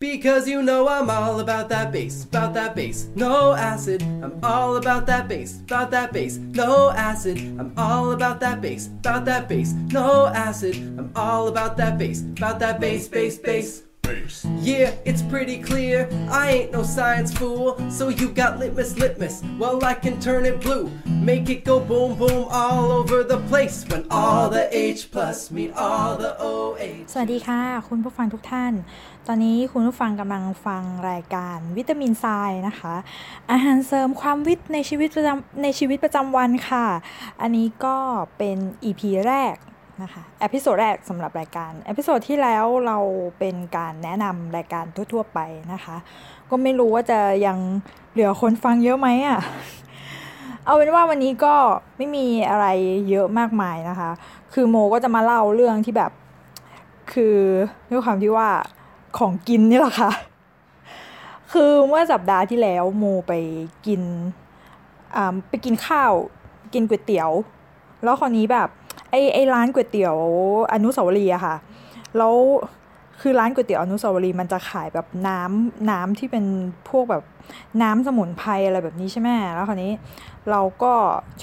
Because you know I'm all about that bass, about that bass, no acid. I'm all about that bass, about that bass, no acid. I'm all about that bass, about that bass, no acid. I'm all about that bass, about that bass, bass, bass. Yeah, it's pretty clear. I ain't no science fool. So you got litmus, litmus. Well, I can turn it blue. Make it go boom, boom all over the place. When all the H plus meet all the OH. สวัสดีค่ะ คุณผู้ฟังทุกท่าน ตอนนี้คุณผู้ฟังกำลังฟังรายการ Vitamin Sci นะคะ อาหารเสริมความวิทย์ในชีวิตประจำในชีวิตประจำวันค่ะ อันนี้ก็เป็น EP แรก นะคะ episode แรกสำหรับรายการ episode ที่แล้วเราเป็นการแนะนำรายการทั่วๆไปนะคะ ก็ไม่รู้ว่าจะยังเหลือคนฟังเยอะไหมอะ เอาเป็นว่าวันนี้ก็ไม่มีอะไรเยอะมากมายนะคะ คือโมก็จะมาเล่าเรื่องที่แบบ คือด้วยความที่ว่าของกินนี่แหละค่ะ คือเมื่อสัปดาห์ที่แล้วโมไปกินอ่าไปกินข้าว กินก๋วยเตี๋ยว แล้วคราวนี้แบบ ไอไอร้านก๋วยเตี๋ยวอนุสาวรีย์อะค่ะ แล้วคือร้านก๋วยเตี๋ยวอนุสาวรีย์มันจะขายแบบน้ำน้ำที่เป็นพวกแบบน้ำสมุนไพรอะไรแบบนี้ใช่ไหมแล้วคราวนี้ เราก็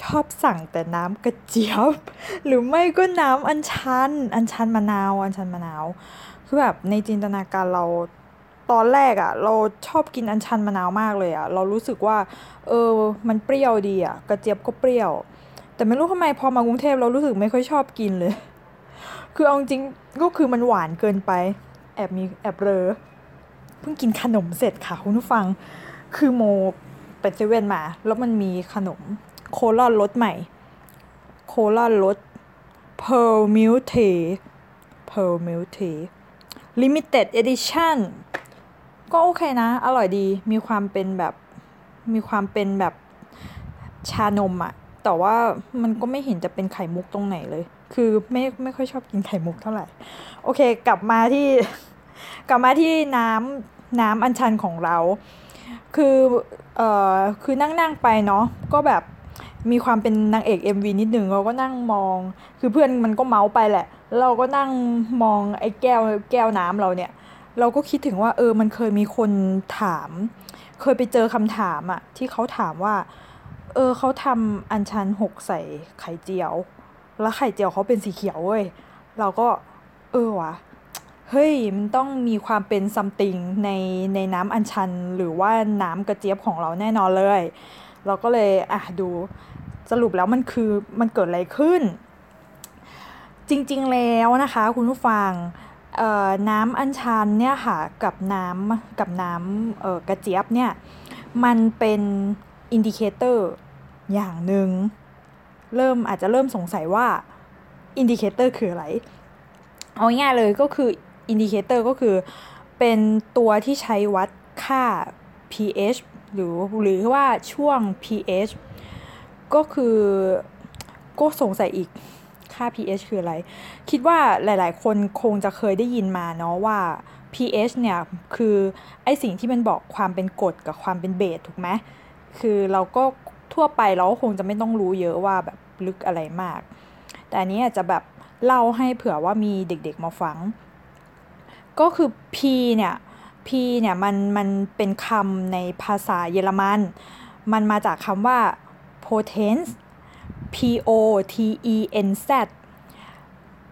ชอบสั่งแต่น้ำกระเจี๊ยบ หรือไม่ก็น้ำอัญชัน อัญชันมะนาว อัญชันมะนาว คือแบบในจินตนาการเราตอนแรกอะเราชอบกินอัญชันมะนาวมากเลยอะเรารู้สึกว่า เออมันเปรี้ยวดีอะกระเจี๊ยบก็เปรี้ยว แต่ไม่รู้ทำไมพอมากรุงเทพเรารู้สึกไม่ค่อยชอบกินเลย คือเอาจริงก็คือมันหวานเกินไป แอบมีแอบเรอเพิ่งกินขนมเสร็จค่ะคุณผู้ฟัง คือโมไปเซเว่นมา แล้วมันมีขนมโคลอนรสใหม่ โคลอนรส Pearl Milk Tea Pearl Milk Tea Limited Edition ก็โอเคนะ อร่อยดีมีความเป็นแบบมีความเป็นแบบชานมอะ แต่ว่ามันก็ไม่เห็นจะเป็นไข่มุกตรงไหนเลย คือไม่ไม่ค่อยชอบกินไข่มุกเท่าไหร่ โอเค กลับมาที่ กลับมาที่น้ำน้ำอัญชันของเรา คือเอ่อคือนั่งนั่งไปเนาะก็แบบมีความเป็นนางเอก MV นิดหนึ่งเราก็นั่งมอง คือเพื่อนมันก็เมาส์ไปแหละ เราก็นั่งมองไอ้แก้วแก้วน้ำเราเนี่ย เราก็คิดถึงว่าเออมันเคยมีคนถาม เคยไปเจอคำถามอะที่เขาถามว่า เออเขาทำอัญชันหกใส่ไข่เจียว แล้วไข่เจียวเขาเป็นสีเขียวเว้ย เราก็ เออวะเฮ้ย มันต้องมีความเป็นซัมติงในในน้ำอัญชัน หรือว่าน้ำกระเจี๊ยบของเราแน่นอนเลย เราก็เลยอะดูสรุปแล้วมันคือมันเกิดอะไรขึ้น จริงๆแล้วนะคะ คุณผู้ฟังเอ่อน้ำอัญชันเนี่ยค่ะกับน้ำกับน้ำกระเจี๊ยบเนี่ยมันเป็น indicator อย่างหนึ่งเริ่มอาจจะเริ่มสงสัยว่า indicator คืออะไร เอาง่ายๆเลยก็คือ indicator ก็คือเป็นตัวที่ใช้วัดค่า pH หรือหรือว่าช่วง pH ก็คือก็สงสัยอีกค่า pH คืออะไร คิดว่าหลาย ๆ คนคงจะเคยได้ยินมาเนาะว่า pH เนี่ยคือไอสิ่งที่มันบอกความเป็นกรดกับความเป็นเบสถูกไหมคือเราก็ ทั่วไปเราก็คงจะไม่ต้องรู้เยอะว่าแบบลึกอะไรมาก แต่อันนี้อาจจะแบบเล่าให้เผื่อว่ามีเด็กๆมาฟัง ก็คือ P เนี่ย P เนี่ยมันมันเป็นคำในภาษาเยอรมัน มันมาจากคำว่า potence P O T E N Z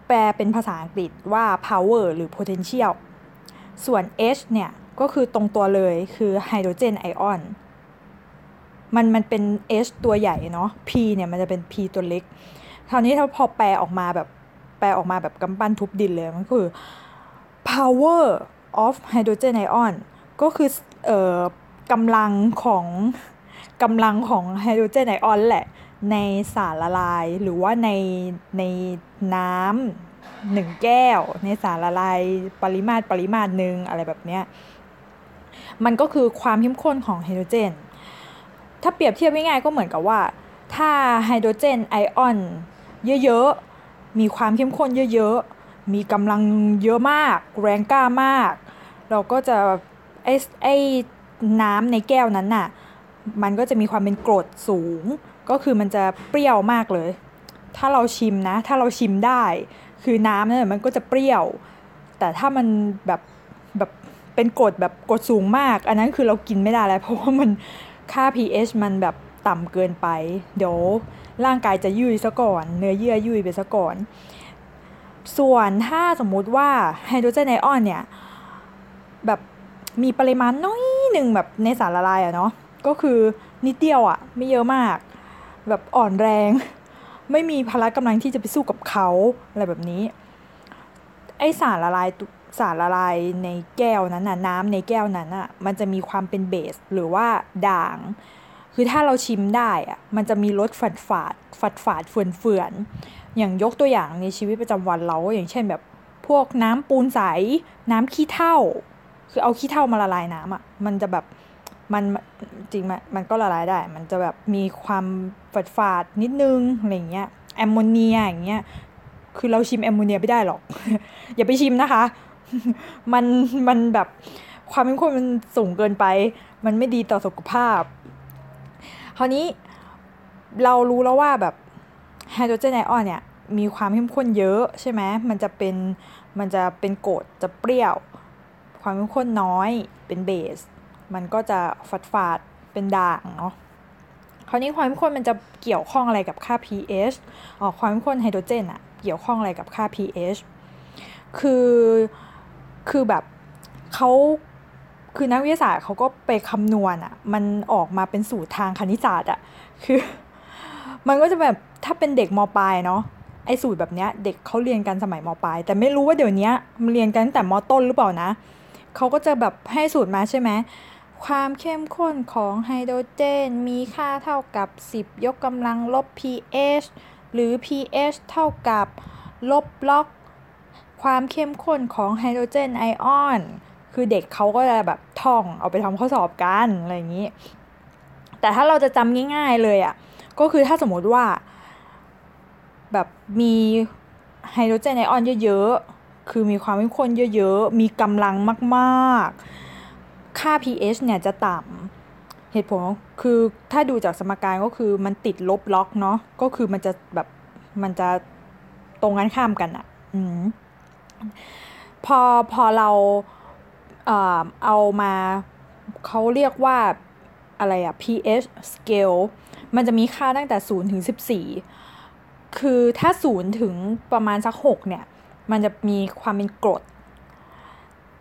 แปลเป็นภาษาอังกฤษว่า power หรือ potential ส่วน H เนี่ย ก็คือตรงตัวเลยคือ hydrogen ion มันมันเป็น H ตัวใหญ่เนาะ P เนี่ยมันจะเป็น P ตัวเล็กคราวนี้ถ้าพอแปลออกมาแบบแปลออกมาแบบกำปั้นทุบดินเลยมันคือ power of hydrogen ion ก็คือเอ่อกำลังของกำลังของไฮโดรเจนไอออนแหละ ในสารละลายหรือว่าในในน้ำหนึ่งแก้ว ในสารละลายปริมาตรปริมาตรหนึ่งอะไรแบบเนี้ยมันก็คือความเข้มข้นของไฮโดรเจน ถ้าเปรียบเทียบง่ายๆก็เหมือนกับว่า ถ้าไฮโดรเจนไอออนเยอะๆ มีความเข้มข้นเยอะๆ มีกำลังเยอะมาก แรงกล้ามาก เราก็จะไอไอน้ำในแก้วนั้นน่ะ มันก็จะมีความเป็นกรดสูง ก็คือมันจะเปรี้ยวมากเลย ถ้าเราชิมนะ ถ้าเราชิมได้ คือน้ำนี่ยมันก็จะเปรี้ยว แต่ถ้ามันแบบแบบเป็นกรดแบบกรดสูงมาก อันนั้นคือเรากินไม่ได้แล้วเพราะว่ามัน ค่า pH มันแบบต่ำเกินไป เดี๋ยวร่างกายจะยุ่ยซะก่อน เนื้อเยื่อยุ่ยไปซะก่อน ส่วนถ้าสมมุติว่าไฮโดรเจนไอออนเนี่ย แบบมีปริมาณน้อยหนึ่งแบบในสารละลายอะเนาะก็คือนิดเดียวอะไม่เยอะมาก แบบอ่อนแรง ไม่มีพละกำลังที่จะไปสู้กับเขาอะไรแบบนี้ ไอสารละลาย สารละลายในแก้วนั้นน่ะน้ำในแก้วนั้นน่ะมันจะมีความเป็นเบสหรือว่าด่าง คือถ้าเราชิมได้อะมันจะมีรสฝาดฝาดฝาดฝาดเฟื่อนเฟื่อนอย่างยกตัวอย่างในชีวิตประจำวันเราอย่างเช่นแบบพวกน้ำปูนใส น้ำขี้เถ้า คือเอาขี้เถ้ามาละลายน้ำอะมันจะแบบมันจริงมันมันก็ละลายได้ มันจะแบบมีความฝาดฝาดนิดนึงอะไรเงี้ยแอมโมเนียอย่างเงี้ยคือเราชิมแอมโมเนียไม่ได้หรอก อย่าไปชิมนะคะ มันมันแบบความเป็นคนมันสูงเกินไป มันไม่ดีต่อสุขภาพ คราวนี้เรารู้แล้วว่าแบบไฮโดรเจนไอออนเนี่ยมีความเข้มข้นเยอะใช่ไหมมันจะเป็นมันจะเป็นโกรดจะเปรี้ยว ความเข้มข้นน้อยเป็นเบส มันก็จะฝาดฝาดเป็นด่างเนาะคราวนี้ความเข้มข้นมันจะเกี่ยวข้องอะไรกับค่า pH อ๋อความเข้มข้นไฮโดรเจนอะเกี่ยวข้องอะไรกับค่า pH คือ คือแบบเขาคือนักวิทยาศาสตร์เขาก็ไปคำนวณอะมันออกมาเป็นสูตรทางคณิตศาสตร์อะคือ มันก็จะแบบถ้าเป็นเด็กมปลายเนาะไอสูตรแบบเนี้ยเด็กเขาเรียนกันสมัยมปลายแต่ไม่รู้ว่าเดี๋ยวนี้มันเรียนกันตั้งแต่มต้นหรือเปล่านะเขาก็จะแบบให้สูตรมาใช่ไหมความเข้มข้นของไฮโดรเจน มีค่าเท่ากับ 10 ยกกำลังลบ pH หรือ pH เท่ากับลบล็อก ความเข้มข้นของไฮโดรเจนไอออน คือเด็กเขาก็จะแบบท่องเอาไปทำข้อสอบกันอะไรอย่างนี้ แต่ถ้าเราจะจำง่าย ๆเลยอะ่ะ ก็คือถ้าสมมติว่า แบบมีไฮโดรเจนไอออนเยอะๆ คือมีความเข้มข้นเยอะๆ มีกำลังมากๆ ค่า pH เนี่ยจะต่ำ เหตุผลคือถ้าดูจากสมการก็คือมันติดลบล็อกเนาะ ก็คือมันจะแบบมันจะตรงกันข้ามกันอะ อืม พอพอเราเอ่อเอามาเขาเรียกว่าอะไรอะ pH scale มันจะมีค่าตั้งแต่ 0 ถึง 14 คือถ้า 0 ถึงประมาณสัก 6 เนี่ย มันจะมีความเป็นกรด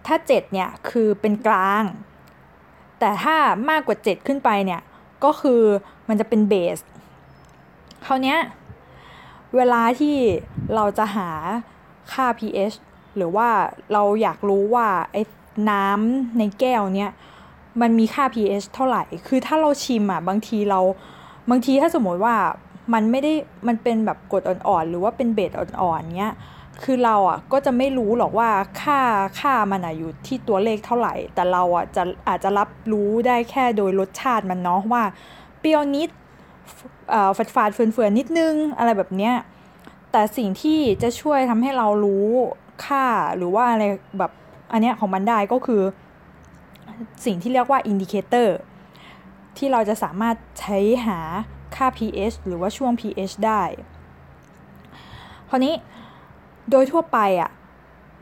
ถ้า 7 เนี่ย คือเป็นกลาง แต่ถ้ามากกว่า 7 ขึ้นไปเนี่ย ก็คือมันจะเป็นเบสคราวนี้ย เวลาที่เราจะหาค่า pH หรือว่าเราอยากรู้ว่าไอ้น้ำในแก้วเนี้ยมันมีค่า pH เท่าไหร่ คือถ้าเราชิมอะบางทีเราบางทีถ้าสมมติว่ามันไม่ได้มันเป็นแบบกรดอ่อนๆ หรือว่าเป็นเบสอ่อนๆเนี้ยคือเราอะก็จะไม่รู้หรอกว่าค่าค่ามันอะอยู่ที่ตัวเลขเท่าไหร่ แต่เราอะจะอาจจะรับรู้ได้แค่โดยรสชาติมันเนาะว่า เปรี้ยวนิดฝาดฝาดเฟื่อนๆนิดนึงอะไรแบบเนี้ยแต่สิ่งที่จะช่วยทำให้เรารู้ ค่าหรือว่าอะไรแบบอันเนี้ยของมันได้ก็คือสิ่งที่เรียกว่า indicator ที่เราจะสามารถใช้หาค่า pH หรือว่าช่วง pH ได้ คราวนี้โดยทั่วไปอะ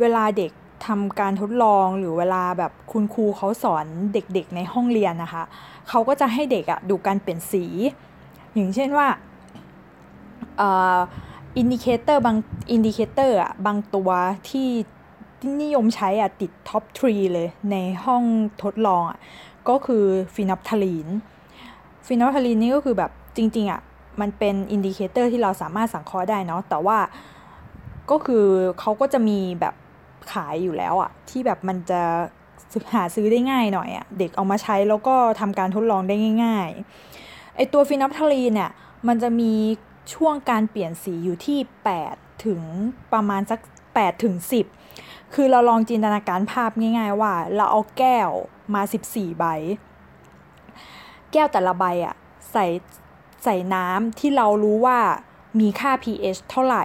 เวลาเด็กทำการทดลองหรือเวลาแบบคุณครูเขาสอนเด็กๆในห้องเรียนนะคะ เขาก็จะให้เด็กอะดูการเปลี่ยนสี อย่างเช่นว่า indicator บาง indicator อะบางตัวที่นิยมใช้อะติด top three เลยในห้องทดลองอะก็คือ phenolphthalein phenolphthalein นี่ก็คือแบบจริง ๆอะมันเป็น indicator ที่เราสามารถสังเคราะห์ได้เนาะแต่ว่าก็คือเขาก็จะมีแบบขายอยู่แล้วอะที่แบบมันจะหาซื้อได้ง่ายหน่อยอะเด็กเอามาใช้แล้วก็ทำการทดลองได้ง่าย ๆไอตัวฟินอฟทาลีนเนี่ยมันจะมี ช่วงการเปลี่ยนสีอยู่ที่ 8 ถึงประมาณสัก8ถึง10 คือเราลองจินตนาการภาพง่าย ๆ ว่า เราเอาแก้วมา 14 ใบ แก้วแต่ละใบอะใส่ใส่น้ำที่เรารู้ว่ามีค่า pH เท่าไหร่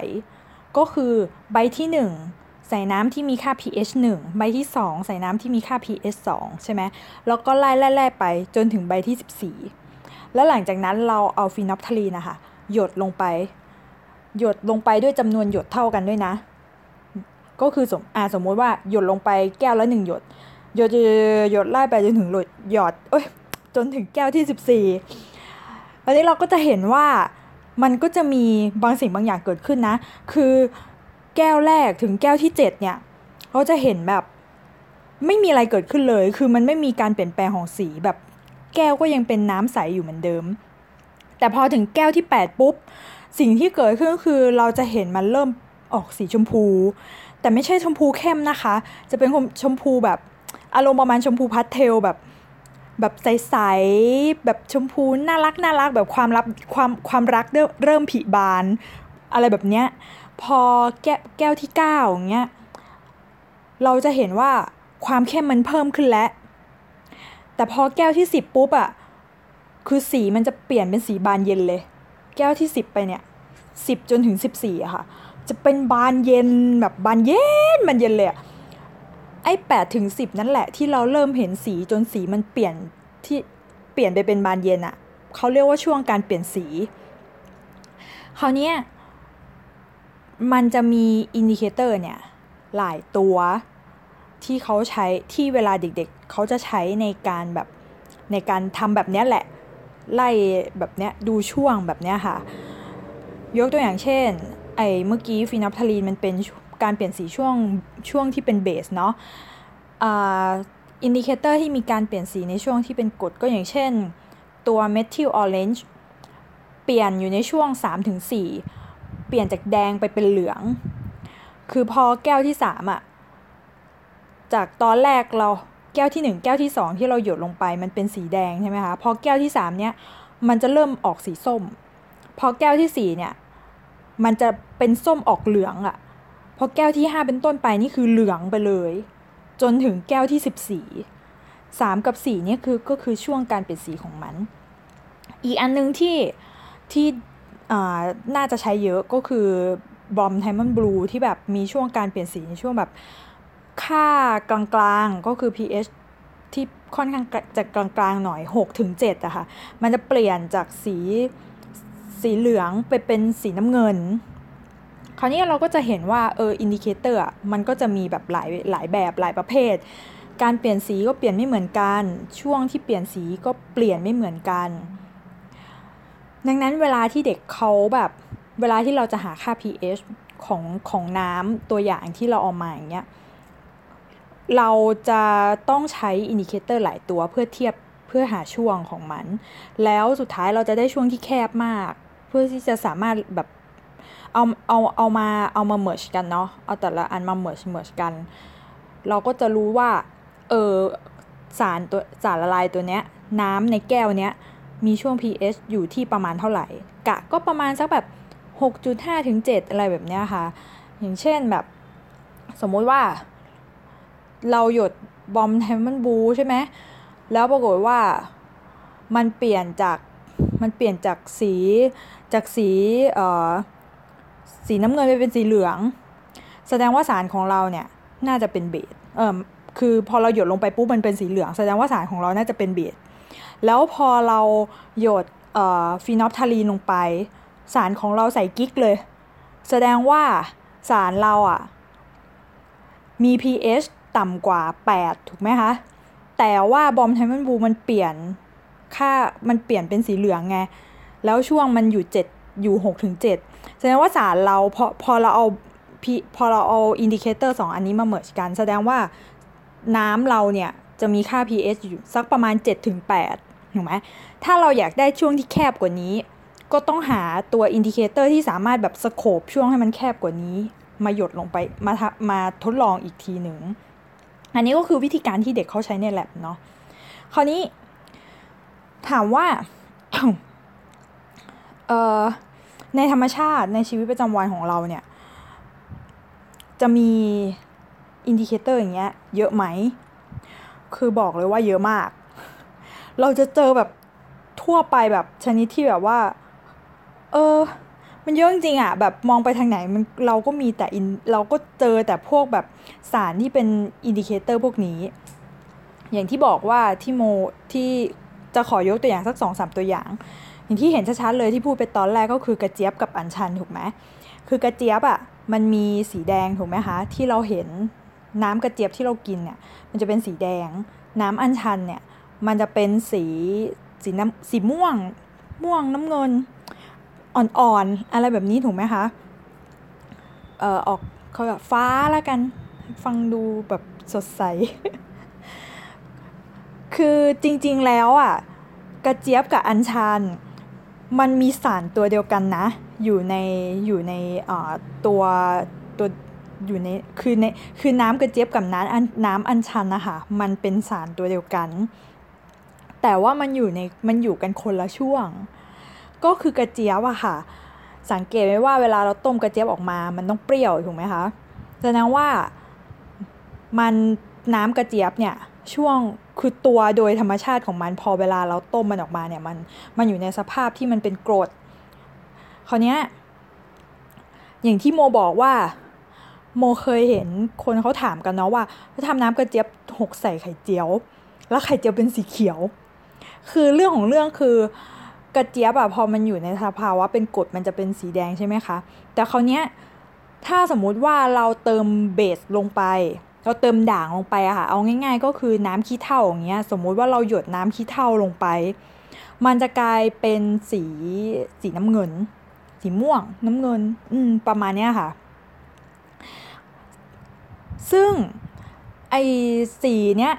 ก็คือใบที่ 1ใส่น้ำที่มีค่า pH 1 ใบที่ 2 ใส่น้ำที่มีค่า pH 2 ใช่ไหม แล้วก็ไล่ไล่ไปจนถึงใบที่ 14 แล้วหลังจากนั้นเราเอาฟีนอฟทาลีนะคะ หยดลงไป หยดลงไปด้วยจำนวนหยดเท่ากันด้วยนะ ก็คือสมอ่าสมมติว่าหยดลงไปแก้วละหนึ่งหยด หยดหยดหยดไล่ไปจนถึงหลดหยดเอ้ยจนถึงแก้วที่สิบสี่อันนี้เราก็จะเห็นว่ามันก็จะมีบางสิ่งบางอย่างเกิดขึ้นนะ คือแก้วแรกถึงแก้วที่เจ็ดเนี่ย เราจะเห็นแบบไม่มีอะไรเกิดขึ้นเลย คือมันไม่มีการเปลี่ยนแปลงของสีแบบแก้วก็ยังเป็นน้ำใสอยู่เหมือนเดิม แต่พอถึงแก้วที่ 8 ปุ๊บ สิ่งที่เกิดขึ้นก็คือเราจะเห็นมันเริ่มออกสีชมพู แต่ไม่ใช่ชมพูเข้มนะคะ จะเป็นชมพูแบบอารมณ์ประมาณชมพูพาสเทลแบบแบบใสๆแบบชมพูน่ารักน่ารักแบบความรักความความรักเริ่มผีบาน อะไรแบบเนี้ยพอแก้วแก้วที่9อย่างเงี้ยเราจะเห็นว่าความเข้มมันเพิ่มขึ้นแล้ว แต่พอแก้วที่ 10 ปุ๊บอะ คือสีมันจะเปลี่ยนเป็นสีบานเย็นเลย แก้วที่ 10 ไปเนี่ย 10 จนถึง 14อะค่ะ จะเป็นบานเย็นแบบบานเย็นบานเย็นเลยอะไอ้8ถึง10นั่นแหละที่เราเริ่มเห็นสีจนสีมันเปลี่ยนที่เปลี่ยนไปเป็นบานเย็นอะเขาเรียกว่าช่วงการเปลี่ยนสีคราวนี้มันจะมี indicator เนี่ยหลายตัวที่เขาใช้ที่เวลาเด็กๆ เขาจะใช้ในการแบบในการทำแบบนี้แหละ ไล่แบบเนี้ยดูช่วงแบบเนี้ยค่ะ ยกตัวอย่างเช่น ไอ้เมื่อกี้ phenolphthalein มันเป็นการเปลี่ยนสีช่วงช่วงที่เป็นเบสเนาะ indicator ที่มีการเปลี่ยนสีในช่วงที่เป็นกรดก็อย่างเช่น ตัว methyl orange เปลี่ยนอยู่ในช่วง 3-4 เปลี่ยนจากแดงไปเป็นเหลือง คือพอแก้วที่ 3อะจากตอนแรกเรา แก้วที่ 1 แก้วที่ 2 ที่เราหยดลงไปมันเป็นสีแดงใช่ไหมคะพอแก้วที่3เนี้ยมันจะเริ่มออกสีส้ม พอแก้วที่4เนี่ยมันจะเป็นส้มออกเหลืองอะ่ะพอแก้วที่ 5 เป็นต้นไปนี่คือเหลืองไปเลย จนถึงแก้วที่ 14 3 กับ4เนี่ยคือก็คือช่วงการเปลี่ยนสีของมัน อีกอันนึงที่ที่น่าจะใช้เยอะก็คือบอมไทมอนบลูที่แบบมีช่วงการเปลี่ยนสีในช่วงแบบ ค่ากลางๆก็คือ pH ที่ค่อนข้างจะกลางๆหน่อย6ถึง7อะค่ะ มันจะเปลี่ยนจากสีสีเหลืองไปเป็นสีน้ำเงิน คราวนี้เราก็จะเห็นว่าเออ indicator มันก็จะมีแบบหลายหลายแบบหลายประเภท การเปลี่ยนสีก็เปลี่ยนไม่เหมือนกัน ช่วงที่เปลี่ยนสีก็เปลี่ยนไม่เหมือนกัน ดังนั้นเวลาที่เด็กเขาแบบเวลาที่เราจะหาค่า pH ของของน้ำตัวอย่างที่เราเอามาอย่างเงี้ย เราจะต้องใช้ indicator หลายตัวเพื่อเทียบเพื่อหาช่วงของมัน แล้วสุดท้ายเราจะได้ช่วงที่แคบมาก เพื่อที่จะสามารถแบบเอาเอาเอามาเอามา merge กันเนาะเอาแต่ละอันมา merge merge กัน เราก็จะรู้ว่าเออสารตัวสารละลายตัวเนี้ยน้ำในแก้วเนี้ยมีช่วง pH อยู่ที่ประมาณเท่าไหร่ กะก็ประมาณสักแบบ 6.5ถึง7อะไรแบบเนี้ยค่ะ อย่างเช่นแบบสมมุติว่า เราหยดบอมไทมันบูใช่ไหมแล้วปรากฏว่ามันเปลี่ยนจากมันเปลี่ยนจากสีจากสีเอ่อสีน้ำเงินไปเป็นสีเหลือง แสดงว่าสารของเราเนี่ยน่าจะเป็นเบสเออคือพอเราหยดลงไปปุ๊บมันเป็นสีเหลือง แสดงว่าสารของเราน่าจะเป็นเบสแล้วพอเราหยดเอ่อ phenolphthalein ลงไป สารของเราใสกิ๊กเลย แสดงว่าสารเราอะ่ะมี pH ต่ำกว่า 8 ถูกไหมคะ แต่ว่า bromothymol blue มันเปลี่ยนค่ามันเปลี่ยนเป็นสีเหลืองไง แล้วช่วงมันอยู่ 7 อยู่6ถึง7แสดงว่าสารเราพอพอเราเอาพอเราเอา indicator สองอันนี้มา merge กัน แสดงว่าน้ำเราเนี่ย จะมีค่า pH อยู่สักประมาณ7ถึง8ถูกไหมถ้าเราอยากได้ช่วงที่แคบกว่านี้ ก็ต้องหาตัว indicator ที่สามารถแบบ scope ช่วงให้มันแคบกว่านี้ มาหยดลงไปมามาทดลองอีกทีหนึ่ง อันนี้ก็คือวิธีการที่เด็กเขาใช้ในแลบเนาะคราวนี้ถามว่าเอ่อในธรรมชาติในชีวิตประจำวันของเราเนี่ย จะมี indicator อย่างเงี้ยเยอะไหม คือบอกเลยว่าเยอะมาก เราจะเจอแบบทั่วไปแบบชนิดที่แบบว่า เออ มันเยอะจริงๆอะแบบมองไปทางไหนมันเราก็มีแต่อินเราก็เจอแต่พวกแบบสารที่เป็น indicator พวกนี้ อย่างที่บอกว่าที่โมที่จะขอยกตัวอย่างสักสองสามตัวอย่าง อย่างที่เห็นชัดๆเลยที่พูดไปตอนแรกก็คือกระเจี๊ยบกับอัญชันถูกไหมคือกระเจี๊ยบอะมันมีสีแดงถูกไหมคะที่เราเห็นน้ำกระเจี๊ยบที่เรากินเนี่ยมันจะเป็นสีแดง น้ำอัญชันเนี่ยมันจะเป็นสีสีน้ำสีม่วงม่วงน้ำเงิน อ่อนๆอะไรแบบนี้ถูกไหมคะเอ่อออกเขาแบบฟ้าแล้วกันฟังดูแบบสดใส คือจริงๆแล้วอะกระเจี๊ยบกับอัญชันมันมีสารตัวเดียวกันนะ อยู่ในอยู่ในตัวตัวอยู่ในคือในคือน้ำกระเจี๊ยบกับน้ำน้ำอัญชันนะคะมันเป็นสารตัวเดียวกัน แต่ว่ามันอยู่ในมันอยู่กันคนละช่วง ก็คือกระเจี๊ยบอะค่ะ สังเกตไหมว่าเวลาเราต้มกระเจี๊ยบออกมา มันต้องเปรี้ยวถูกไหมคะแสดงว่ามันน้ำกระเจี๊ยบเนี่ยช่วงคือตัวโดยธรรมชาติของมันพอเวลาเราต้มมันออกมาเนี่ยมันมันอยู่ในสภาพที่มันเป็นกรดคราวนี้อย่างที่โมบอกว่าโมเคยเห็นคนเขาถามกันเนาะว่าถ้าทำน้ำกระเจี๊ยบหกใส่ไข่เจียว แล้วไข่เจียวเป็นสีเขียว คือเรื่องของเรื่องคือ กระเจี๊ยบอะพอมันอยู่ในสภาวะเป็นกรดมันจะเป็นสีแดงใช่ไหมคะ แต่คราวนี้ถ้าสมมุติว่าเราเติมเบสลงไป เราเติมด่างลงไปอะค่ะเอาง่าย ๆ ก็คือน้ำขี้เถ้าอย่างเงี้ยสมมุติว่าเราหยดน้ำขี้เถ้าลงไป มันจะกลายเป็นสีสีน้ำเงิน สีม่วง น้ำเงิน อืมประมาณเนี้ยค่ะ ซึ่งไอสีเนี้ย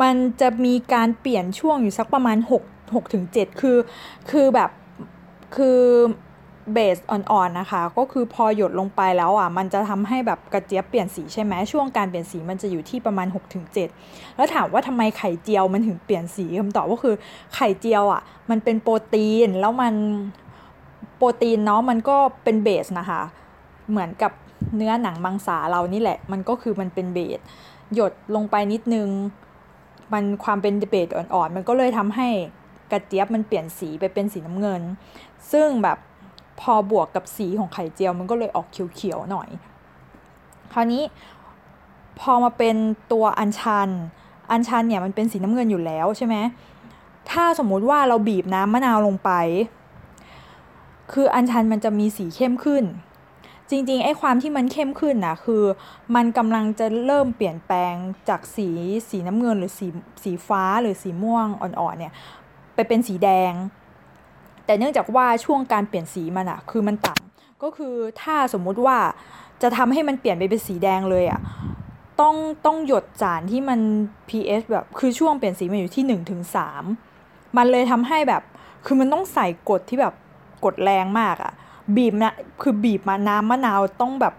มันจะมีการเปลี่ยนช่วงอยู่สักประมาณ 6 6ถึง7คือ คือแบบ คือเบสอ่อนๆนะคะ ก็คือพอหยดลงไปแล้วอะ มันจะทำให้แบบกระเจี๊ยบเปลี่ยนสีใช่ไหมช่วงการเปลี่ยนสีมันจะอยู่ที่ประมาณ 6-7 แล้วถามว่าทำไมไข่เจียวมันถึงเปลี่ยนสีคำตอบก็คือไข่เจียวอะ มันเป็นโปรตีนแล้วมันโปรตีนเนาะมันก็เป็นเบสนะคะ เหมือนกับเนื้อหนังมังสาเรานี่แหละ มันก็คือมันเป็นเบสหยดลงไปนิดนึง มันความเป็นเบสอ่อนๆมันก็เลยทำให้ กระเจี๊ยบมันเปลี่ยนสีไปเป็นสีน้ำเงิน ซึ่งแบบพอบวกกับสีของไข่เจียวมันก็เลยออกเขียวๆหน่อย คราวนี้พอมาเป็นตัวอัญชัน อัญชันเนี่ยมันเป็นสีน้ำเงินอยู่แล้วใช่ไหมถ้าสมมุติว่าเราบีบน้ำมะนาวลงไป คืออัญชันมันจะมีสีเข้มขึ้น จริงๆไอ้ความที่มันเข้มขึ้นนะคือมันกำลังจะเริ่มเปลี่ยนแปลงจากสีสีน้ำเงินหรือสีสีฟ้าหรือสีม่วงอ่อนๆเนี่ย ไปเป็นสีแดง แต่เนื่องจากว่าช่วงการเปลี่ยนสีมันอะคือมันต่ำก็คือถ้าสมมุติว่าจะทำให้มันเปลี่ยนไปเป็นสีแดงเลยอะต้องต้องหยดสารที่มัน pH แบบคือช่วงเปลี่ยนสีมันอยู่ที่1นถึงสมันเลยทำให้แบบคือมันต้องใส่กดที่แบบกดแรงมากอะบีบนะคือบีบมาน้ำมะนาวต้องแบบ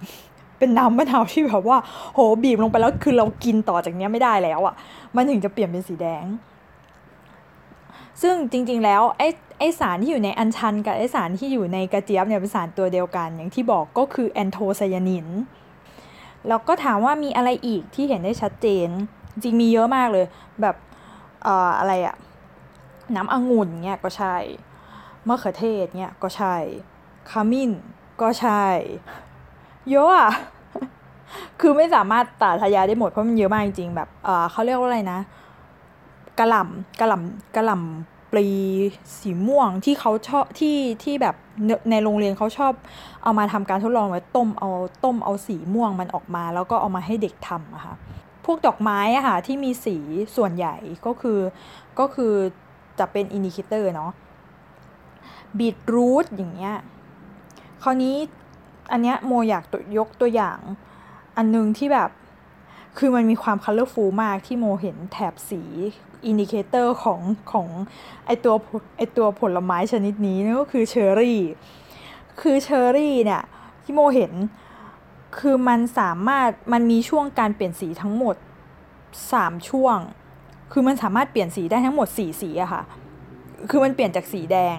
เป็นน้ำมะนาวที่แบบว่า โหบีบลงไปแล้วคือเรากินต่อจากนี้ไม่ได้แล้วอะ มันถึงจะเปลี่ยนเป็นสีแดง ซึ่งจริงๆแล้วไอ้ไอสารที่อยู่ในอัญชันกับไอสารที่อยู่ในกระเจี๊ยบเนี่ยเป็นสารตัวเดียวกัน อย่างที่บอกก็คือแอนโทไซยานินแล้วก็ถามว่ามีอะไรอีกที่เห็นได้ชัดเจน จริงมีเยอะมากเลย แบบเอ่ออะไรอะน้ำองุ่นเนี่ยก็ใช่มะเขือเทศเนี่ยก็ใช่ขมิ้นก็ใช่ เยอะอะคือไม่สามารถตัดทายาได้หมดเพราะมันเยอะมากจริงๆแบบเออเขาเรียกว่าอะไรนะ กระหล่ำกระหล่ำกระหล่ำปลีสีม่วงที่เขาชอบที่ที่แบบในโรงเรียนเขาชอบ เอามาทำการทดลองไว้ต้มเอาต้มเอาสีม่วงมันออกมา แล้วก็เอามาให้เด็กทำอะค่ะพวกดอกไม้อะค่ะที่มีสีส่วนใหญ่ก็คือก็คือจะเป็น indicator เนาะบีทรูทอย่างเงี้ยคราวนี้อันเนี้ยโมอยากยกตัวอย่างอันนึงที่แบบ คือมันมีความ colorful มากที่โมเห็นแถบสี indicator ของของไอตัวไอตัวผลไม้ชนิดนี้นั่นก็คือเชอร์รี่ คือเชอร์รี่เนี่ยที่โมเห็นคือมันสามารถมันมีช่วงการเปลี่ยนสีทั้งหมดสามช่วง คือมันสามารถเปลี่ยนสีได้ทั้งหมดสี่สีอะค่ะ คือมันเปลี่ยนจากสีแดง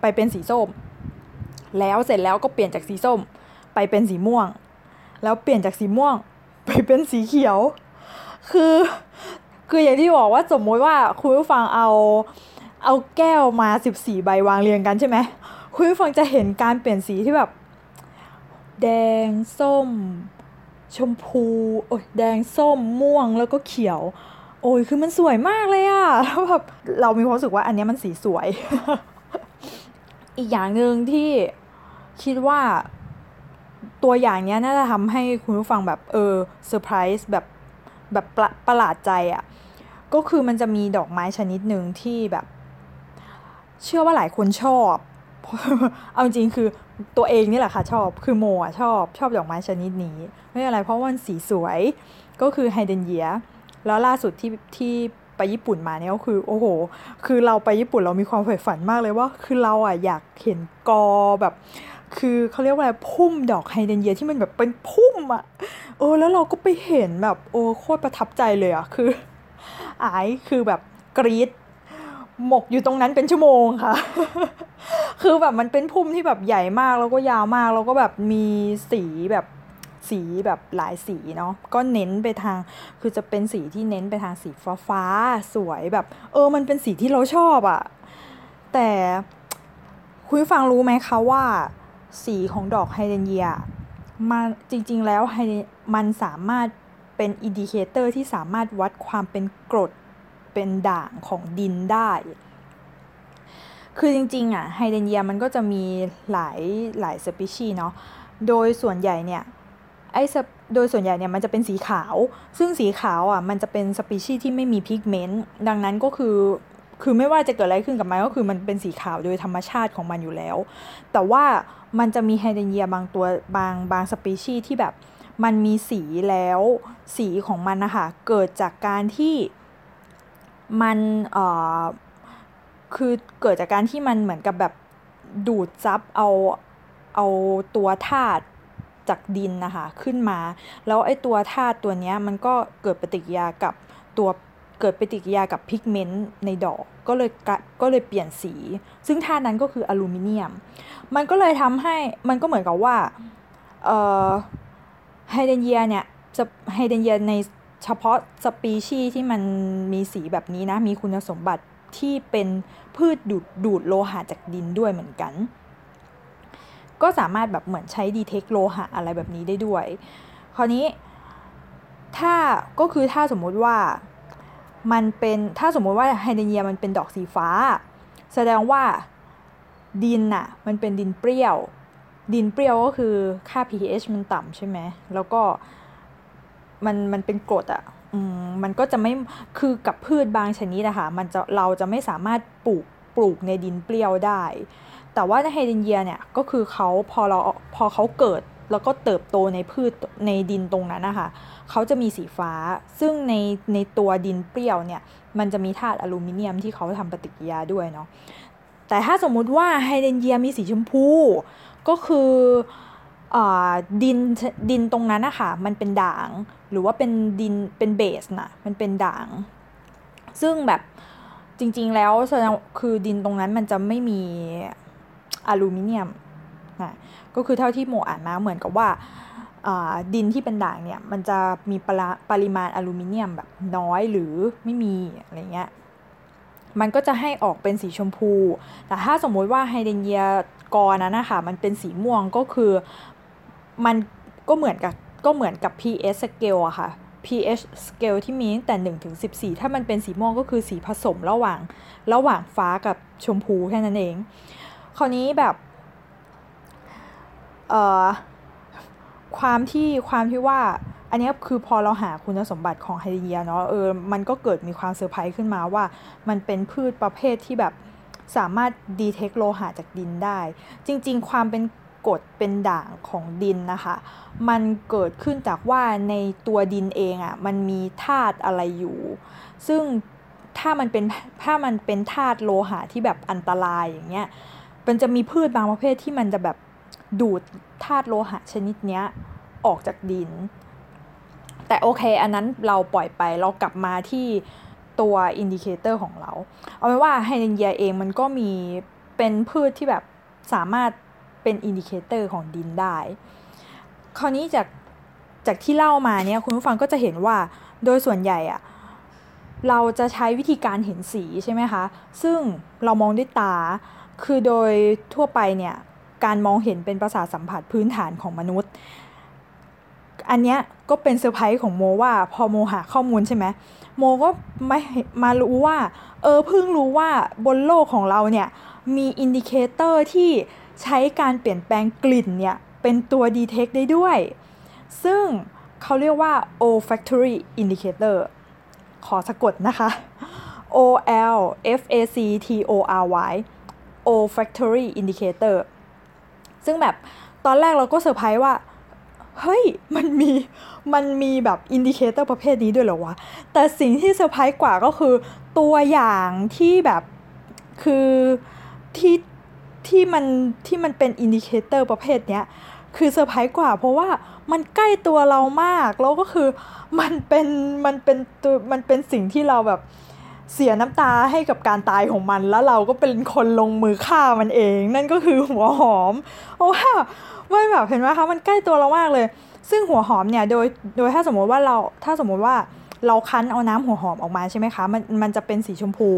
ไปเป็นสีส้ม แล้วเสร็จแล้วก็เปลี่ยนจากสีส้มไปเป็นสีม่วง แล้วเปลี่ยนจากสีม่วง ไปเป็นสีเขียว คือคืออย่างที่บอกว่าสมมติว่าคุณผู้ฟังเอาเอาแก้วมาสิบสี่ใบวางเรียงกันใช่ไหมคุณผู้ฟังจะเห็นการเปลี่ยนสีที่แบบ แดงส้ม ชมพูโอ้ยแดงส้มม่วงแล้วก็เขียว โอ้ยคือมันสวยมากเลยอะแล้วแบบเรามีความรู้สึกว่าอันนี้มันสีสวย อีกอย่างหนึ่งที่คิดว่า ตัวอย่างเนี้ยน่าจะทำให้คุณผู้ฟังแบบเออเซอร์ไพรส์แบบแบบประประหลาดใจอะ่ะก็คือมันจะมีดอกไม้ชนิดหนึ่งที่แบบ เชื่อว่าหลายคนชอบ เอาจริงคือตัวเองนี่แหละค่ะชอบคือโมอะชอบชอบดอกไม้ชนิดนี้ ไม่อะไรเพราะว่ามันสีสวยก็คือไฮเดนเยียแล้วล่าสุดที่ที่ไปญี่ปุ่นมาเนี่ยก็คือโอ้โห คือเราไปญี่ปุ่นเรามีความใฝ่ฝันมากเลยว่า คือเราอะอยากเห็นกอแบบ คือเขาเรียกว่าอะไรพุ่มดอกไฮเดนเยียที่มันแบบเป็นพุ่มอะเออแล้วเราก็ไปเห็นแบบโอ้โคตรประทับใจเลยอะคืออายคือแบบกรี๊ดหมกอยู่ตรงนั้นเป็นชั่วโมงค่ะ คือแบบมันเป็นพุ่มที่แบบใหญ่มากแล้วก็ยาวมากแล้วก็แบบมีสีแบบสีแบบหลายสีเนาะก็เน้นไปทางคือจะเป็นสีที่เน้นไปทางสีฟ้าฟ้าสวยแบบ เออมันเป็นสีที่เราชอบอะแต่คุณฟังรู้ไหมคะว่า สีของดอกไฮเดรนเยียมันจริงๆแล้วมันสามารถเป็น indicator ที่สามารถวัดความเป็นกรดเป็นด่างของดินได้ คือจริงๆอะไฮเดรนเยียมันก็จะมีหลายหลายสปีชีเนาะ โดยส่วนใหญ่เนี่ยไอ้โดยส่วนใหญ่เนี่ยมันจะเป็นสีขาว ซึ่งสีขาวอะมันจะเป็นสปีชีที่ไม่มี pigment ดังนั้นก็คือ คือไม่ว่าจะเกิดอะไรขึ้นกับมันก็คือมันเป็นสีขาวโดยธรรมชาติของมันอยู่แล้ว แต่ว่า มันจะมีไฮเดรนเยียบางตัวบางบางสปีชีส์ที่แบบมันมีสีแล้วสีของมันนะคะเกิดจากการที่มันเอ่อคือเกิดจากการที่มันเหมือนกับแบบดูดซับเอาเอาตัวธาตุจากดินนะคะขึ้นมา แล้วไอ้ตัวธาตุตัวนี้มันก็เกิดปฏิกิริยากับตัว เกิดปฏิกิริยากับพิกเมนต์ในดอกก็เลยก็เลยเปลี่ยนสี ซึ่งธาตุนั้นก็คืออลูมิเนียม มันก็เลยทำให้มันก็เหมือนกับว่าไฮเดนเยียเนี่ยไฮเดนเยียในเฉพาะสปีชีส์ที่มันมีสีแบบนี้นะ มีคุณสมบัติที่เป็นพืชดูดดูดโลหะจากดินด้วยเหมือนกัน ก็สามารถแบบเหมือนใช้ดีเทคโลหะอะไรแบบนี้ได้ด้วย คราวนี้ถ้าก็คือถ้าสมมติว่า มันเป็นถ้าสมมุติว่าไฮเดรนเยียมันเป็นดอกสีฟ้า แสดงว่าดินน่ะมันเป็นดินเปรี้ยว ดินเปรี้ยวก็คือค่า pH มันต่ำใช่ไหมแล้วก็มันมันเป็นกรดอะ่ะมมันก็จะไม่คือกับพืชบางชนิดนะคะมันจะเราจะไม่สามารถปลูกปลูกในดินเปรี้ยวได้ แต่ว่าในไฮเดรนเยียเนี่ยก็คือเขาพอเราพอเขาเกิดแล้วก็เติบโตในพืชในดินตรงนั้นนะคะ เขาจะมีสีฟ้า ซึ่งในในตัวดินเปรี้ยวเนี่ยมันจะมีธาตุอลูมิเนียมที่เขาทำปฏิกิริยาด้วยเนาะแต่ถ้าสมมุติว่าไฮเดรนเยียมีสีชมพูก็คือดินดินตรงนั้นนะคะมันเป็นด่าง หรือว่าเป็นดินเป็นเบสนะมันเป็นด่าง ซึ่งแบบจริงๆแล้วคือดินตรงนั้นมันจะไม่มีอลูมิเนียมนะก็คือเท่าที่โมอ่านมาเหมือนกับว่า ดินที่เป็นด่างเนี่ยมันจะมีปริมาณอลูมิเนียมแบบน้อยหรือไม่มีอะไรเงี้ยมันก็จะให้ออกเป็นสีชมพู แต่ถ้าสมมุติว่าไฮเดรนเยียกอนั้นนะคะมันเป็นสีม่วงก็คือมันก็เหมือนกับก็เหมือนกับ pH scale อะค่ะ pH scale ที่มีตั้งแต่1ถึง14 ถ้ามันเป็นสีม่วงก็คือสีผสมระหว่างระหว่างฟ้ากับชมพูแค่นั้นเอง คราวนี้แบบ เอ่อ ความที่ความที่ว่าอันนี้คือพอเราหาคุณสมบัติของไฮเดรนเยียเนาะเออมันก็เกิดมีความเซอร์ไพรส์ขึ้นมาว่า มันเป็นพืชประเภทที่แบบสามารถ detect โลหะจากดินได้ จริง ๆ ความเป็นกรดเป็นด่างของดินนะคะ มันเกิดขึ้นจากว่าในตัวดินเองอะ่ะมันมีธาตุอะไรอยู่ ซึ่งถ้ามันเป็นถ้ามันเป็นธาตุโลหะที่แบบอันตรายอย่างเงี้ยมันจะมีพืชบางประเภทที่มันจะแบบ ดูดธาตุโลหะชนิดเนี้ยออกจากดิน แต่โอเค อันนั้นเราปล่อยไปเรากลับมาที่ตัว indicator ของเรา เอาไว้ว่าไฮเดรนเยียเองมันก็มีเป็นพืชที่แบบสามารถเป็น indicator ของดินได้ คราวนี้จากจากที่เล่ามาเนี่ยคุณผู้ฟังก็จะเห็นว่าโดยส่วนใหญ่อะเราจะใช้วิธีการเห็นสีใช่ไหมคะ ซึ่งเรามองด้วยตา คือโดยทั่วไปเนี่ย การมองเห็นเป็นประสาทสัมผัสพื้นฐานของมนุษย์ อันเนี้ยก็เป็นเซอร์ไพรส์ของโมว่าพอโมหาข้อมูลใช่ไหมโมก็ไม่มารู้ว่า เออเพิ่งรู้ว่าบนโลกของเราเนี่ยมี indicator ที่ใช้การเปลี่ยนแปลงกลิ่นเนี่ยเป็นตัว detect ได้ด้วย ซึ่งเขาเรียกว่า olfactory indicator ขอสะกดนะคะ O L F A C T O R Y olfactory indicator ซึ่งแบบตอนแรกเราก็เซอร์ไพรส์ว่า เฮ้ย มันมีมันมีแบบ indicator ประเภทนี้ด้วยเหรอวะ แต่สิ่งที่เซอร์ไพรส์กว่าก็คือตัวอย่างที่แบบคือที่ที่มันที่มันเป็น indicator ประเภทเนี้ยคือเซอร์ไพรส์กว่า เพราะว่ามันใกล้ตัวเรามาก แล้วก็คือมันเป็นมันเป็นตัวมันเป็นสิ่งที่เราแบบ เสียน้ำตาให้กับการตายของมัน แล้วเราก็เป็นคนลงมือฆ่ามันเอง นั่นก็คือหัวหอมเพราะว่าไม่แบบเห็นไหมคะมันใกล้ตัวเรามากเลย ซึ่งหัวหอมเนี่ยโดยโดยถ้าสมมติว่าเราถ้าสมมติว่าเราคั้นเอาน้ำหัวหอมออกมาใช่ไหมคะมันมันจะเป็นสีชมพู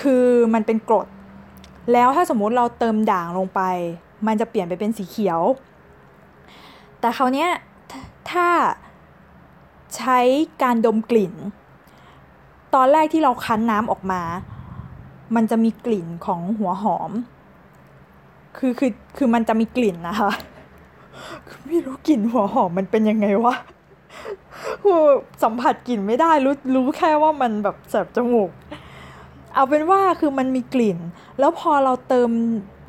คือมันเป็นกรด แล้วถ้าสมมุติเราเติมด่างลงไป มันจะเปลี่ยนไปเป็นสีเขียว แต่คราวนี้ยถ้าใช้การดมกลิ่น ตอนแรกที่เราคั้นน้ำออกมา มันจะมีกลิ่นของหัวหอม คือคือคือมันจะมีกลิ่นนะคะคือไม่รู้กลิ่นหัวหอมมันเป็นยังไงวะสัมผัสกลิ่นไม่ได้รู้รู้แค่ว่ามันแบบแสบจมูก เอาเป็นว่าคือมันมีกลิ่น แล้วพอเราเติม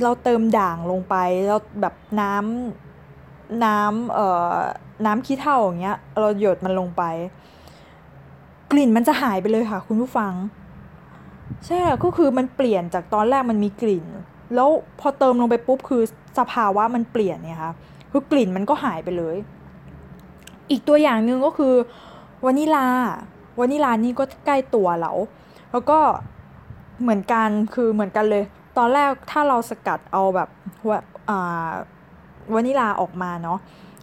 เราเติมด่างลงไปแล้วแบบน้ำน้ำเอ่อน้ำขี้เถ้าอย่างเงี้ย เราหยดมันลงไป กลิ่นมันจะหายไปเลยค่ะ คุณผู้ฟัง ใช่ก็คือมันเปลี่ยนจากตอนแรกมันมีกลิ่น แล้วพอเติมลงไปปุ๊บคือสภาวะมันเปลี่ยนเนี่ยค่ะคือกลิ่นมันก็หายไปเลย อีกตัวอย่างหนึ่งก็คือวานิลาวานิลานี่ก็ใกล้ตัวเราแล้วก็เหมือนกันคือเหมือนกันเลย ตอนแรกถ้าเราสกัดเอาแบบวานิลาออกมาเนาะ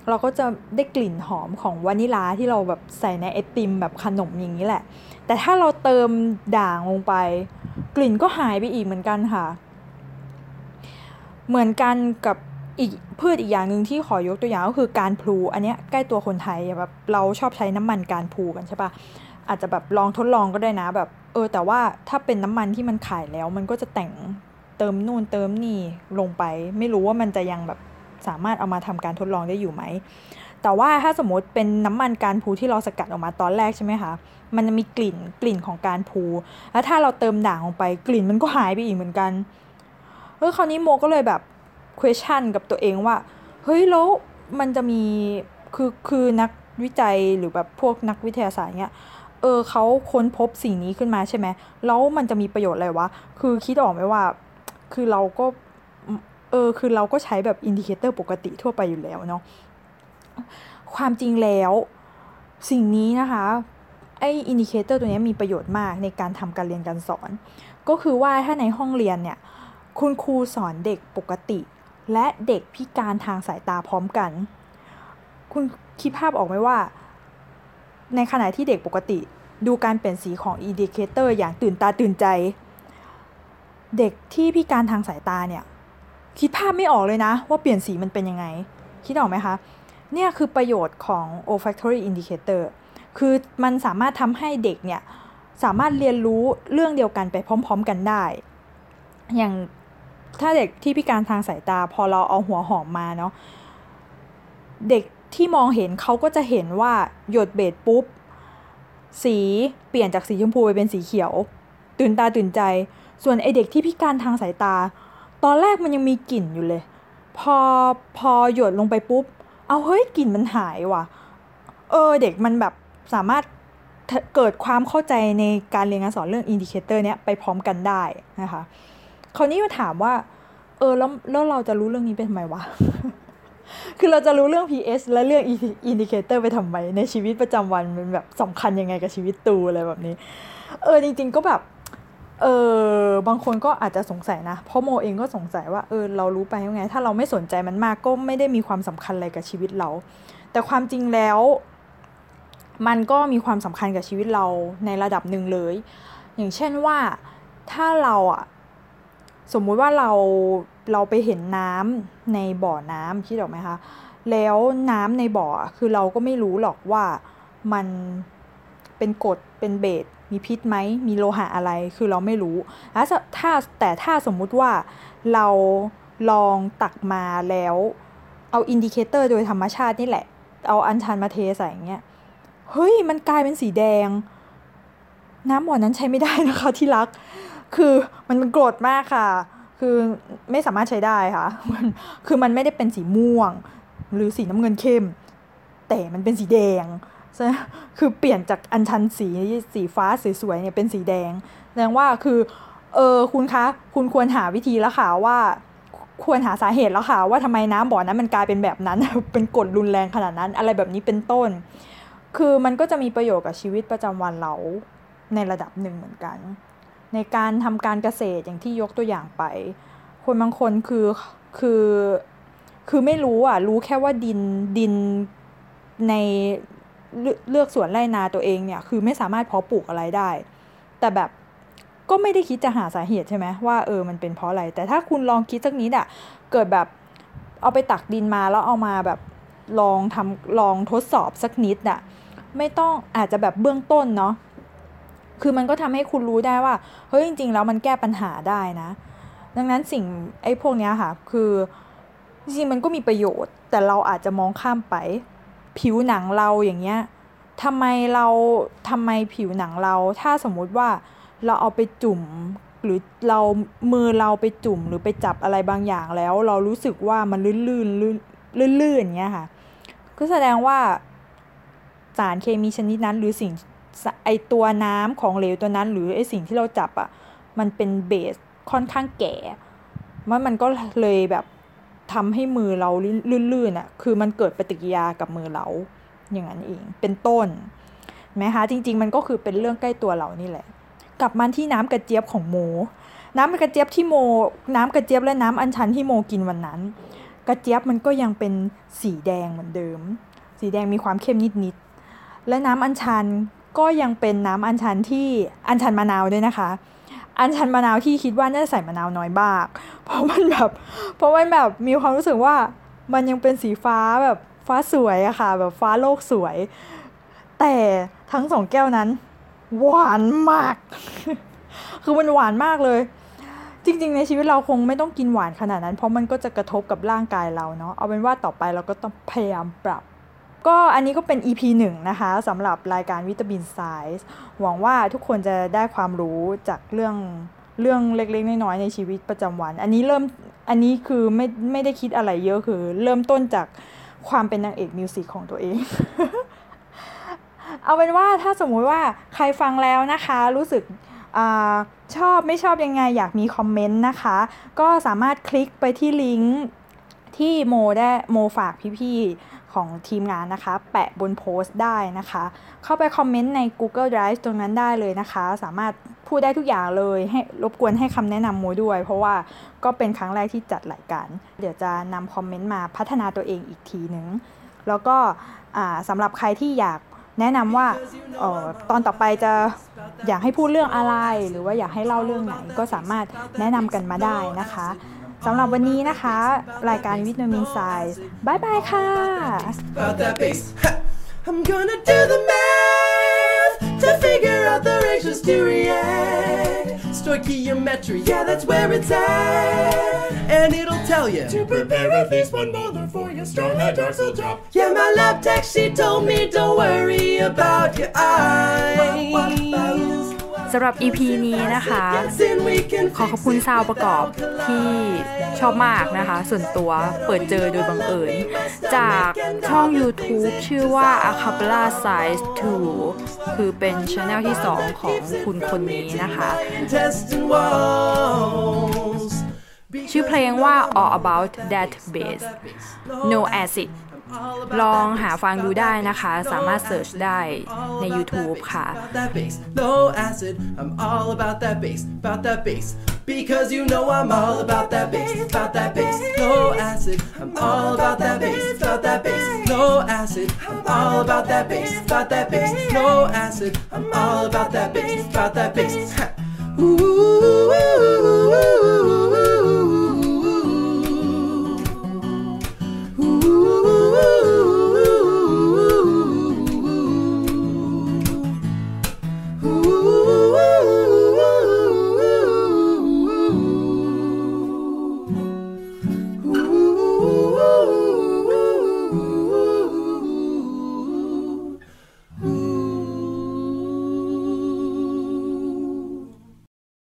เราก็จะได้กลิ่นหอมของวานิลาที่เราแบบใส่ในไอติมแบบขนมอย่างนี้แหละ แต่ถ้าเราเติมด่างลงไป กลิ่นก็หายไปอีกเหมือนกันค่ะ เหมือนกันกับอีกพืชอีกอย่างหนึ่งที่ขอยกตัวอย่างก็คือการพลูอันนี้ใกล้ตัวคนไทยแบบเราชอบใช้น้ำมันการพลูกันใช่ปะอาจจะแบบลองทดลองก็ได้นะแบบ เออ แต่ว่าถ้าเป็นน้ำมันที่มันขายแล้ว มันก็จะแต่งเติมนู่นเติมนี่ลงไป ไม่รู้ว่ามันจะยังแบบ สามารถเอามาทำการทดลองได้อยู่ไหม แต่ว่าถ้าสมมติเป็นน้ำมันการพูที่เราสกัดออกมาตอนแรกใช่ไหมคะ มันจะมีกลิ่นกลิ่นของกานพลู แล้วถ้าเราเติมด่างลงไปกลิ่นมันก็หายไปอีกเหมือนกัน เออคราวนี้โมก็เลยแบบ question กับตัวเองว่า เฮ้ยแล้วมันจะมีคือคือนักวิจัยหรือแบบพวกนักวิทยาศาสตร์เนี้ยเออเขาค้นพบสิ่งนี้ขึ้นมาใช่ไหมแล้วมันจะมีประโยชน์อะไรวะ คือคิดออกไหมว่า คือเราก็ ออคือเราก็ใช้แบบ indicator ปกติทั่วไปอยู่แล้วเนาะความจริงแล้วสิ่งนี้นะคะไอ indicator ตัวนี้มีประโยชน์มากในการทำการเรียนการสอน ก็คือว่าถ้าในห้องเรียนเนี่ยคุณครูสอนเด็กปกติ และเด็กพิการทางสายตาพร้อมกัน คุณคิดภาพออกไหมว่า ในขณะที่เด็กปกติ ดูการเปลี่ยนสีของ indicator อย่างตื่นตาตื่นใจ เด็กที่พิการทางสายตาเนี่ย คิดภาพไม่ออกเลยนะ ว่าเปลี่ยนสีมันเป็นยังไง คิดออกไหมคะ เนี่ยคือประโยชน์ของ olfactory indicator คือมันสามารถทำให้เด็กเนี่ย สามารถเรียนรู้เรื่องเดียวกันไปพร้อม ๆ กันได้ อย่างถ้าเด็กที่พิการทางสายตาพอเราเอาหัวหอมมาเนาะเด็กที่มองเห็นเขาก็จะเห็นว่าหยดเบสปุ๊บ สีเปลี่ยนจากสีชมพูไปเป็นสีเขียว ตื่นตาตื่นใจ ส่วนไอเด็กที่พิการทางสายตา ตอนแรกมันยังมีกลิ่นอยู่เลย พอพอหยดลงไปปุ๊บ เอาเฮ้ยกลิ่นมันหายว่ะ เออเด็กมันแบบสามารถเกิดความเข้าใจในการเรียนการสอนเรื่อง indicator เนี้ยไปพร้อมกันได้นะคะ คราวนี้มาถามว่า เออแล้วแล้วเราจะรู้เรื่องนี้ไปทำไมวะ คือเราจะรู้เรื่อง PS และเรื่องอินดิเคเตอร์ไปทำไมในชีวิตประจำวันมันแบบสำคัญยังไงกับชีวิตตูอะไรแบบนี้ เออจริง ๆ ก็แบบ เออบางคนก็อาจจะสงสัยนะ เพราะโมเองก็สงสัยว่าเออเรารู้ไปยังไง ถ้าเราไม่สนใจมันมากก็ไม่ได้มีความสำคัญอะไรกับชีวิตเรา แต่ความจริงแล้ว มันก็มีความสำคัญกับชีวิตเราในระดับหนึ่งเลย อย่างเช่นว่าถ้าเราอะสมมุติว่าเราเราไปเห็นน้ำในบ่อน้ำคิดออกไหมคะแล้วน้ำในบ่อคือเราก็ไม่รู้หรอกว่ามันเป็นกรดเป็นเบส มีพิษไหมมีโลหะอะไรคือเราไม่รู้แล้วถ้าแต่ถ้าสมมุติว่าเราลองตักมาแล้ว เอา indicator โดยธรรมชาตินี่แหละ เอาอัญชันมาเทใส่อย่างเงี้ยเฮ้ยมันกลายเป็นสีแดง น้ำบ่อนั้นใช้ไม่ได้นะคะที่รัก คือมันกรดมากค่ะ คือไม่สามารถใช้ได้ค่ะมันคือมันไม่ได้เป็นสีม่วง หรือสีน้ำเงินเข้ม แต่มันเป็นสีแดง คือเปลี่ยนจากอัญชันสีสีฟ้าสวยๆเนี่ยเป็นสีแดงแสดงว่าคือเออคุณคะคุณควรหาวิธีแล้วค่ะว่าควรหาสาเหตุแล้วค่ะ ว่าทำไมน้ำบ่อนั้นมันกลายเป็นแบบนั้น เป็นกฎรุนแรงขนาดนั้น อะไรแบบนี้เป็นต้น คือมันก็จะมีประโยชน์กับชีวิตประจำวันเราในระดับหนึ่งเหมือนกัน ในการทำการเกษตรอย่างที่ยกตัวอย่างไป คนบางคนคือคือคือไม่รู้อะรู้แค่ว่าดินดินใน เลือกสวนไรนาตัวเองเนี่ยคือไม่สามารถเพาะปลูกอะไรได้ แต่แบบก็ไม่ได้คิดจะหาสาเหตุใช่ไหมว่าเออมันเป็นเพราะอะไร แต่ถ้าคุณลองคิดสักนิดอะเกิดแบบเอาไปตักดินมาแล้วเอามาแบบลองทำลองทดสอบสักนิดอะไม่ต้องอาจจะแบบเบื้องต้นเนาะคือมันก็ทำให้คุณรู้ได้ว่าเฮ้ยจริง ๆ แล้วมันแก้ปัญหาได้นะ ดังนั้นสิ่งไอ้พวกนี้ค่ะคือจริงๆมันก็มีประโยชน์ แต่เราอาจจะมองข้ามไป ผิวหนังเราอย่างเงี้ยทำไมเราทำไมผิวหนังเรา ถ้าสมมุติว่าเราเอาไปจุ่มหรือเรามือเราไปจุ่มหรือไปจับอะไรบางอย่างแล้ว เรารู้สึกว่ามันลื่นลื่นลื่นลื่นอย่างเงี้ยค่ะ ก็แสดงว่าสารเคมีชนิดนั้นหรือสิ่งไอตัวน้ำของเหลวตัวนั้น หรือไอสิ่งที่เราจับอะ่ะมันเป็นเบสค่อนข้างแก่มันมันก็เลยแบบ ทำให้มือเราลื่นๆอะคือมันเกิดปฏิกิริยากับมือเราอย่างนั้นเองเป็นต้นไหมคะจริง ๆ มันก็คือเป็นเรื่องใกล้ตัวเรานี่แหละ กลับมาที่น้ำกระเจี๊ยบของโม น้ำกระเจี๊ยบที่โม น้ำกระเจี๊ยบและน้ำอัญชันที่โมกินวันนั้น กระเจี๊ยบมันก็ยังเป็นสีแดงเหมือนเดิม สีแดงมีความเข้มนิดๆและน้ำอัญชันก็ยังเป็นน้ำอัญชันที่อัญชันมะนาวด้วยนะคะ อัญชันมะนาวที่คิดว่าน่าจะใส่มะนาวน้อยมาก เพราะมันแบบ เพราะมันแบบมีความรู้สึกว่ามันยังเป็นสีฟ้าแบบฟ้าสวยอะค่ะ แบบฟ้าโลกสวย แต่ทั้งสองแก้วนั้น หวานมาก คือมันหวานมากเลย จริง ๆ ในชีวิตเราคงไม่ต้องกินหวานขนาดนั้น เพราะมันก็จะกระทบกับร่างกายเราเนาะเอาเป็นว่าต่อไปเราก็ต้องพยายามปรับ ก็อันนี้ก็เป็น EP 1 นะคะสำหรับรายการวิตามิน Sci หวังว่าทุกคนจะได้ความรู้จากเรื่องเรื่องเล็กๆ น้อยๆ ในชีวิตประจำวัน อันนี้เริ่มอันนี้คือไม่ไม่ได้คิดอะไรเยอะคือ เริ่มต้นจากความเป็นนางเอกมิวสิกของตัวเอง เอาเป็นว่าถ้าสมมุติว่าใครฟังแล้วนะคะ รู้สึกอชอบไม่ชอบยังไงอยากมีคอมเมนต์นะคะ ก็สามารถคลิกไปที่ลิงก์ที่โมได้โมฝากพี่ๆ ของทีมงานนะคะ แปะบนโพสต์ได้นะคะ เข้าไปคอมเมนต์ใน Google Drive ตรงนั้นได้เลยนะคะ สามารถพูดได้ทุกอย่างเลยให้รบกวนให้คำแนะนำโมด้วย เพราะว่าก็เป็นครั้งแรกที่จัดรายการเดี๋ยวจะนำคอมเมนต์มาพัฒนาตัวเองอีกทีหนึ่งแล้วก็สำหรับใครที่อยากแนะนำว่าออตอนต่อไปจะอยากให้พูดเรื่องอะไร หรือว่าอยากให้เล่าเรื่องไหนก็สามารถแนะนำกันมาได้นะคะ สำหรับวันนี้นะคะ รายการวิตามินไซส์บายบายค่ะ I'm gonna do the math to figure out the ratios to react. Stoichiometry, yeah, that's where it's at. And it'll tell you to prepare at least one molar for your strong hydroxyl drop. Yeah, my lab tech, she told me don't worry about your eyes. สำหรับ EP นี้นะคะ ขอขอบคุณซาวประกอบที่ชอบมากนะคะ ส่วนตัวเปิดเจอโดยบังเอิญ จากช่อง YouTube ชื่อว่า a c a p e l l a Size 2 คือเป็นช anel ที่ 2 ของคุณคนนี้นะคะ ชื่อเพลงว่า All About That Bass No Acid ลองหาฟังดูได้นะคะ สามารถเสิร์ชได้ใน YouTube ค่ะ Low acid I'm all about that bass about that bass because you know I'm all about that bass about that bass low acid I'm all about that bass about that bass low acid I'm all about that bass about that bass low acid I'm all about that bass about that bass Ooh, ooh, ooh, ooh. Woo!